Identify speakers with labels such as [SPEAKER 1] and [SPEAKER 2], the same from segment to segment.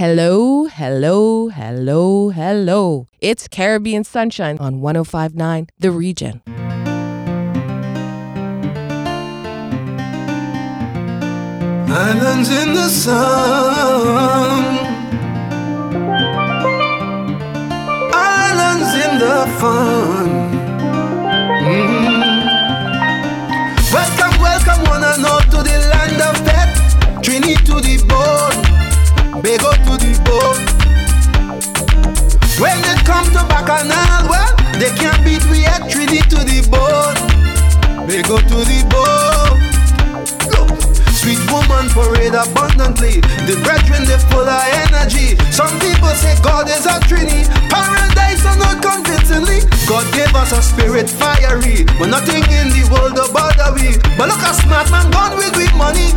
[SPEAKER 1] Hello, hello, hello, hello. It's Caribbean Sunshine on 1059 The Region.
[SPEAKER 2] Islands in the sun. Islands in the fun. Mm. Welcome, welcome, one and all to the land of death. Trini to the bone, Bego to the bone. When it comes to Bacchanal, well, they can't beat we at Trini to the bone, Bego to the bone. Sweet woman parade abundantly. The brethren they full of energy. Some people say God is a trinity. Paradise or not convincingly. God gave us a spirit fiery. But nothing in the world bother we. But look a smart man gone with with money.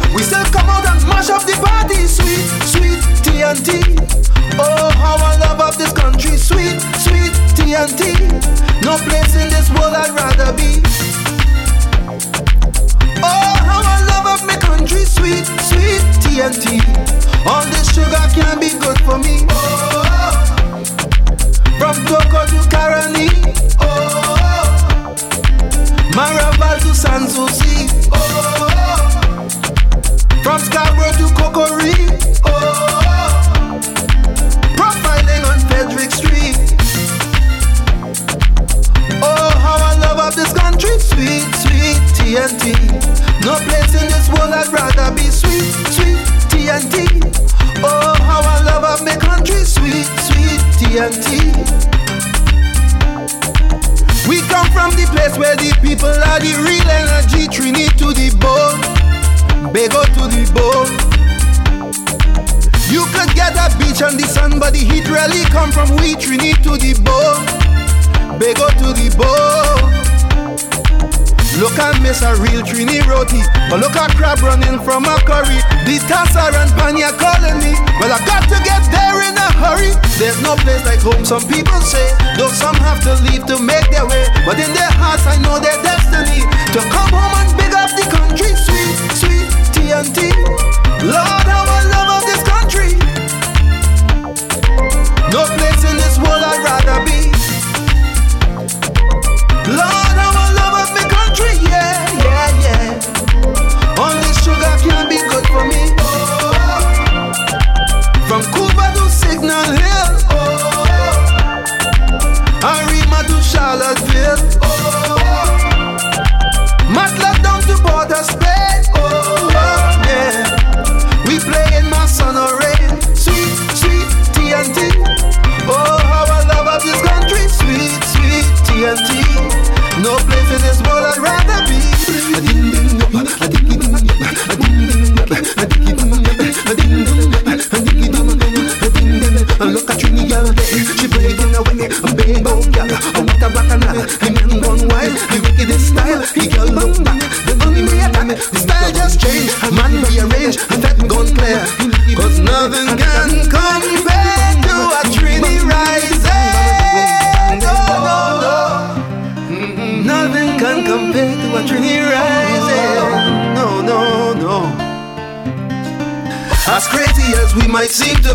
[SPEAKER 2] People are the real energy. Trini to the bone, Bego to the bone. You could get a beach and the sun, but the heat really come from we Trini to the bone. Bego to the bone. Look at Miss a real Trini roti. But look at crab running from a curry. The Tassa and Panya calling me. Well, I got to get there in a hurry. There's no place like home, some people say. Though some have to leave to make their way. But in their hearts, I know their destiny. To come home and big up the country. Sweet, sweet TNT. Lord, how I love of this country. No place in this world I'd rather be. Lord, for me. From Cuba to Signal Hill,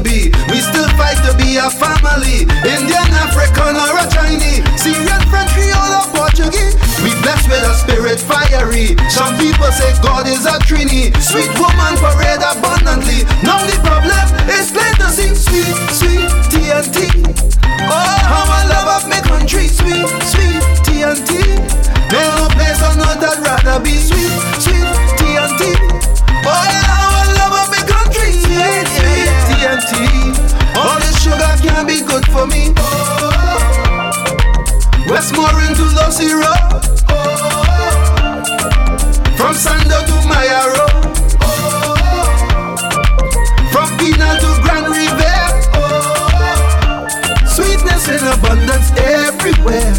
[SPEAKER 2] be, we still fight to be a family. Indian, African, or a Chinese, Syrian, French, Creole, or Portuguese. We blessed with a spirit fiery. Some people say God is a trini. Sweet woman parade abundantly. Now the problem is plain to see. Sweet, sweet TNT. Oh, how I love of my country. Sweet, sweet TNT. There's no place on earth I'd rather be. Sweet, sweet TNT. Oh, how I love of my country. Sweet TNT. All this sugar can be good for me. Oh. West more into low syrup. Oh. From Sando to Mayaro. Oh. From Pina to Grand Riviera.
[SPEAKER 3] Sweetness
[SPEAKER 1] in abundance everywhere.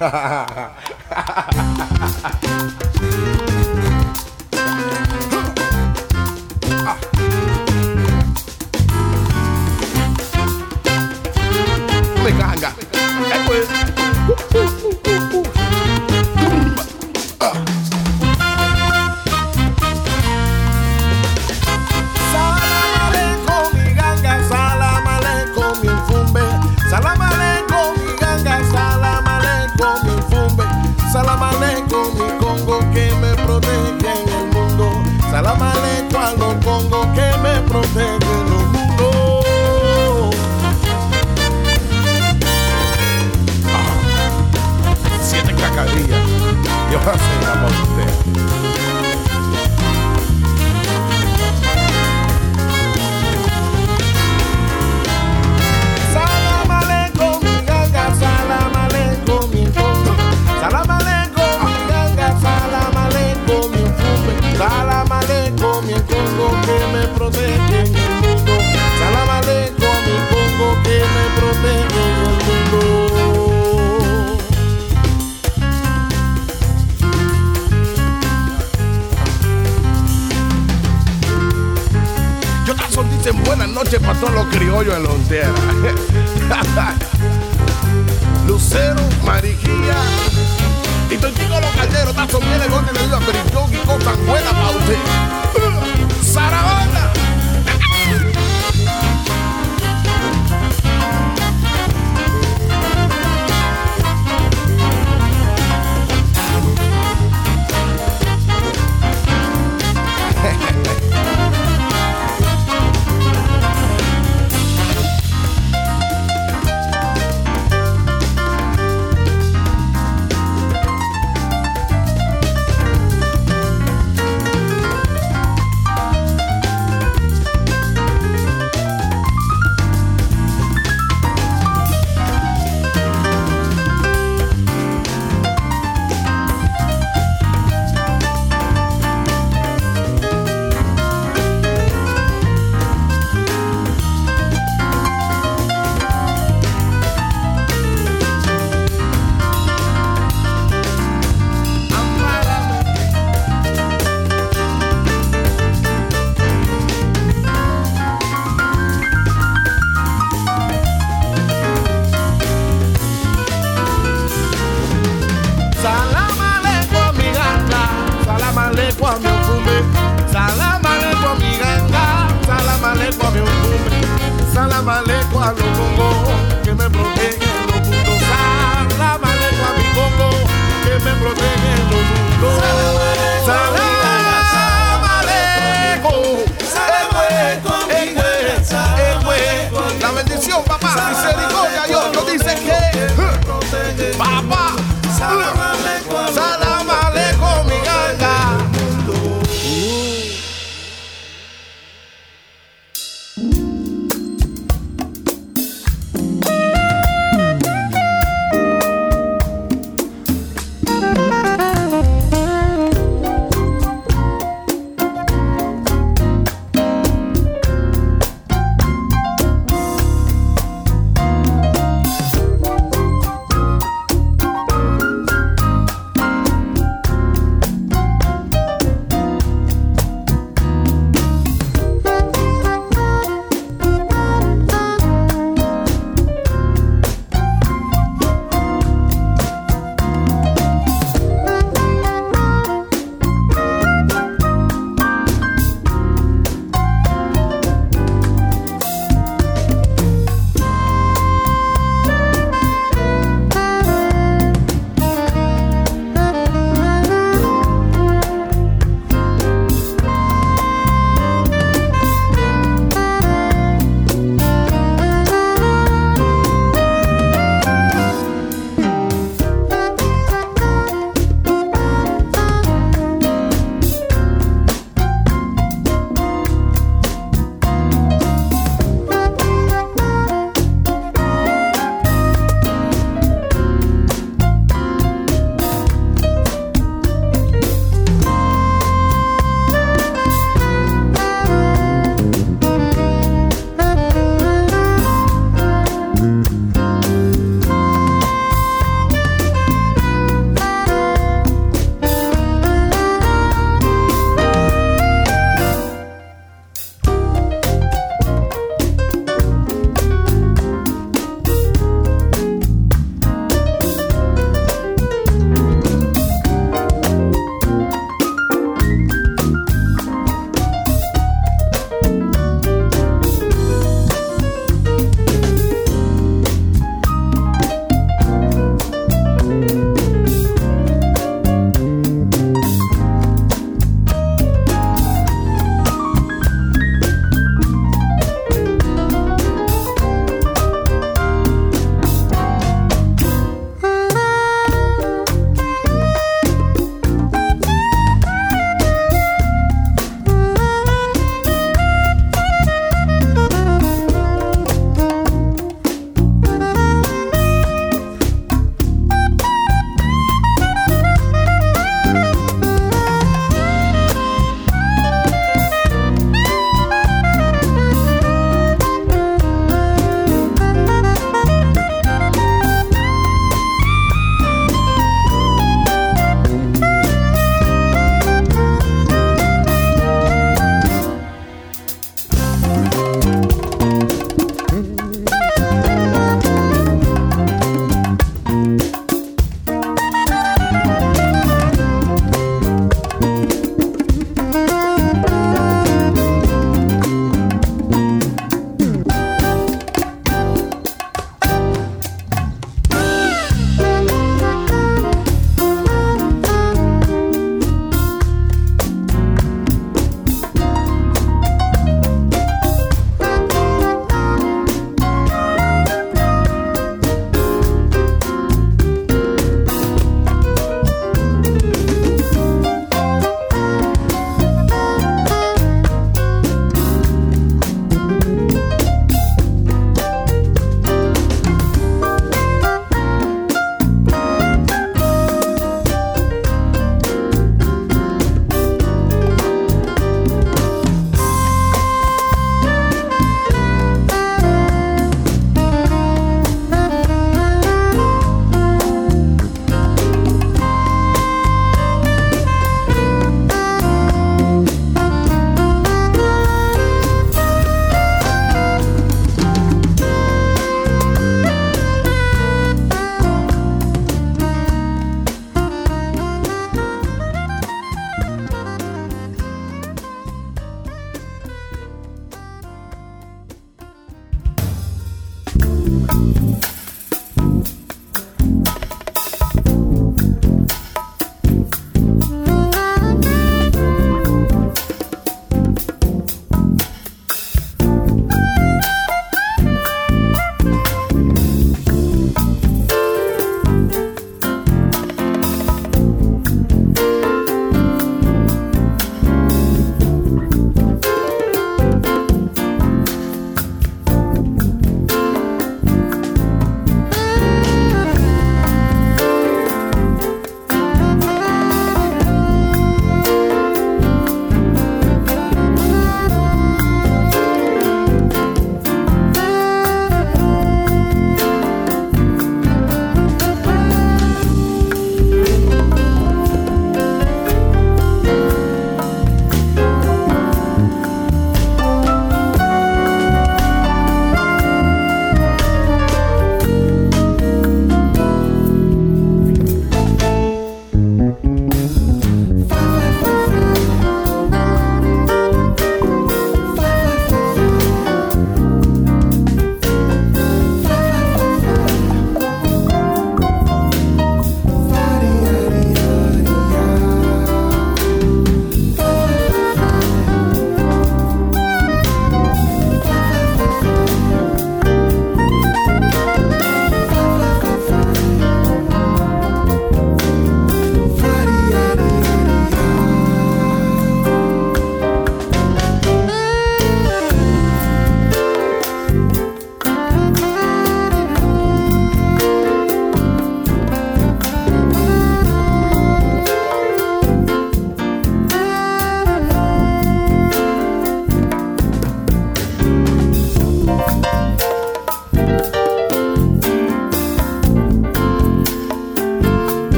[SPEAKER 1] Papá.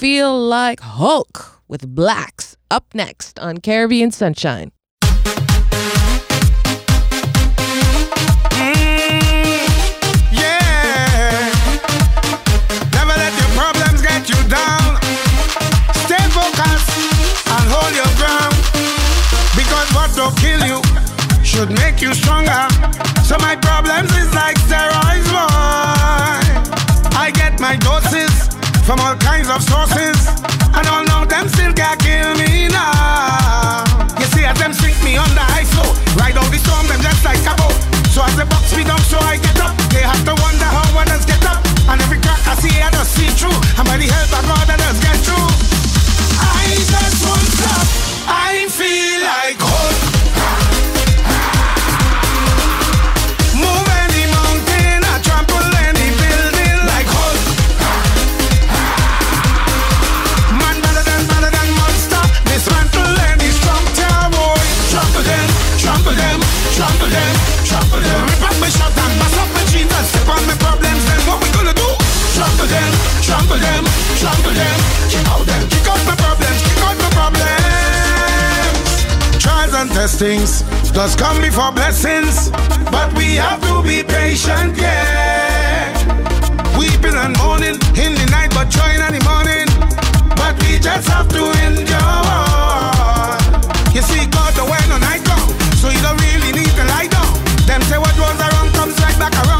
[SPEAKER 1] Feel Like Hulk with Blaxx up next on Caribbean Sunshine.
[SPEAKER 4] Mm, yeah. Never let your problems get you down. Stay focused and hold your ground. Because what to kill you should make you stronger. So my problems from all kinds of sources, and all know them still can't kill me now. You see, as them sink me under ice flow, ride out the storm, them just like a boat. So as the box me down, so I get Trample them, trample them, kick out them, kick out my problems, kick out my problems. Trials and testings does come before blessings, but we have to be patient, yeah. Weeping and mourning in the night, but joy in the morning. But we just have to endure. You see, God, the way no night long, so you don't really need to lie down. Them say what was wrong comes right back around.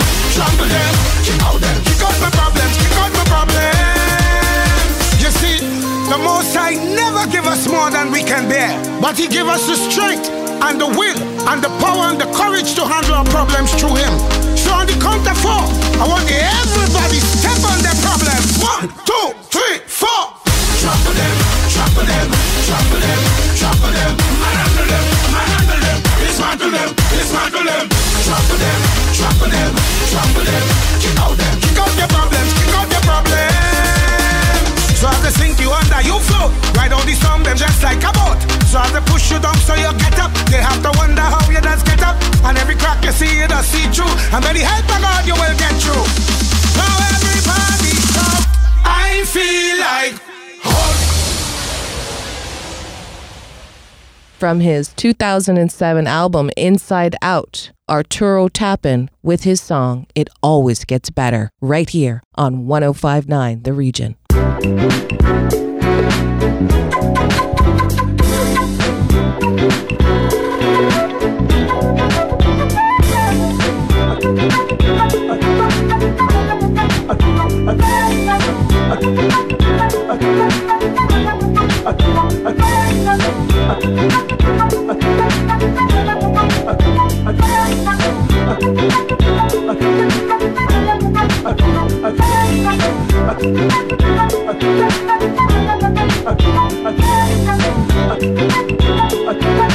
[SPEAKER 4] But He give us the strength and the will and the power and the courage to handle our problems through Him. So on the count of four, I want everybody step on their problems. One, two, three, four. Trample them, trample them, trample them, trample them. Manhandle them, manhandle them, dismantle them, dismantle them. Trample them, trample them, trample them. Kick out them, kick out your problems, kick out your problems. So as they sink you under, you float. Ride on the storm, them just like a boat. So as they push you down, so you get up. They have to wonder how you just get up. And every crack you see, you just see through. And by the help of God, you will get through. Now everybody stop. I feel like hope.
[SPEAKER 1] From his 2007 album Inside Out, Arturo Tappin with his song It Always Gets Better, right here on 1059 The Region. Okay.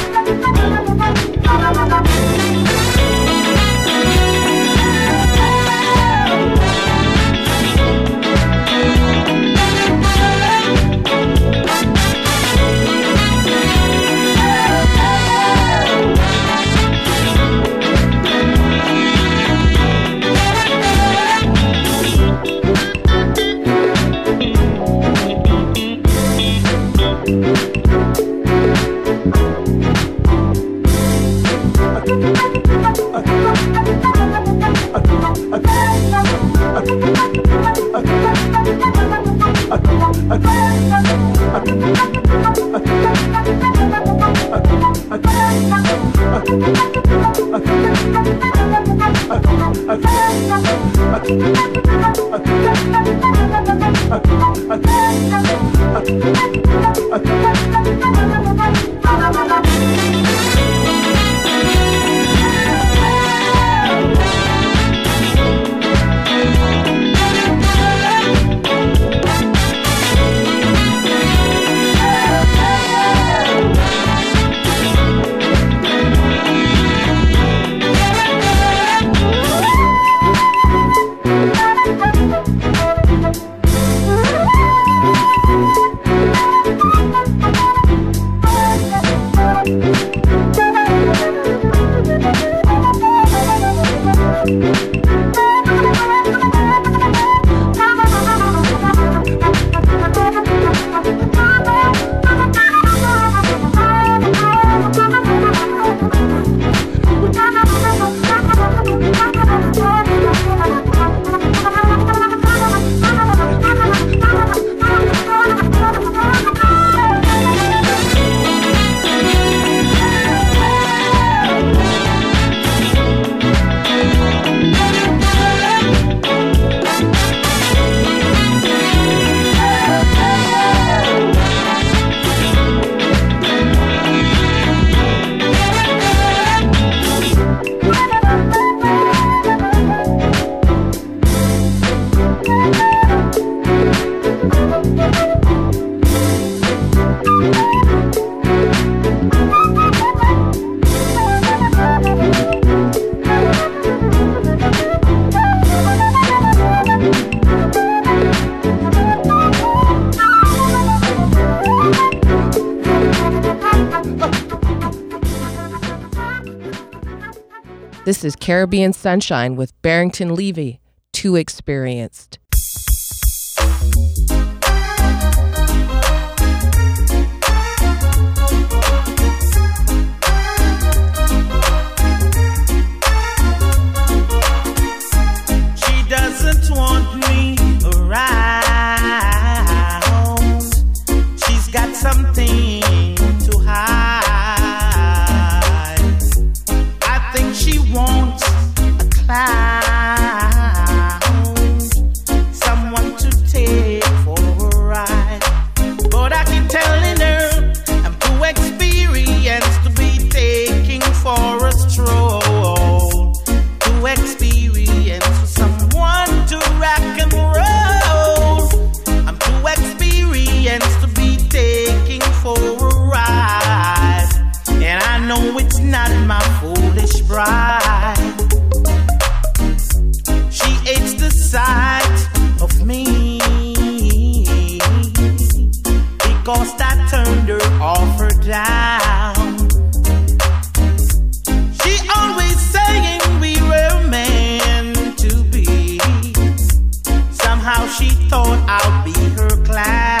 [SPEAKER 1] Is Caribbean Sunshine with Barrington Levy, Too Experienced.
[SPEAKER 5] My foolish pride.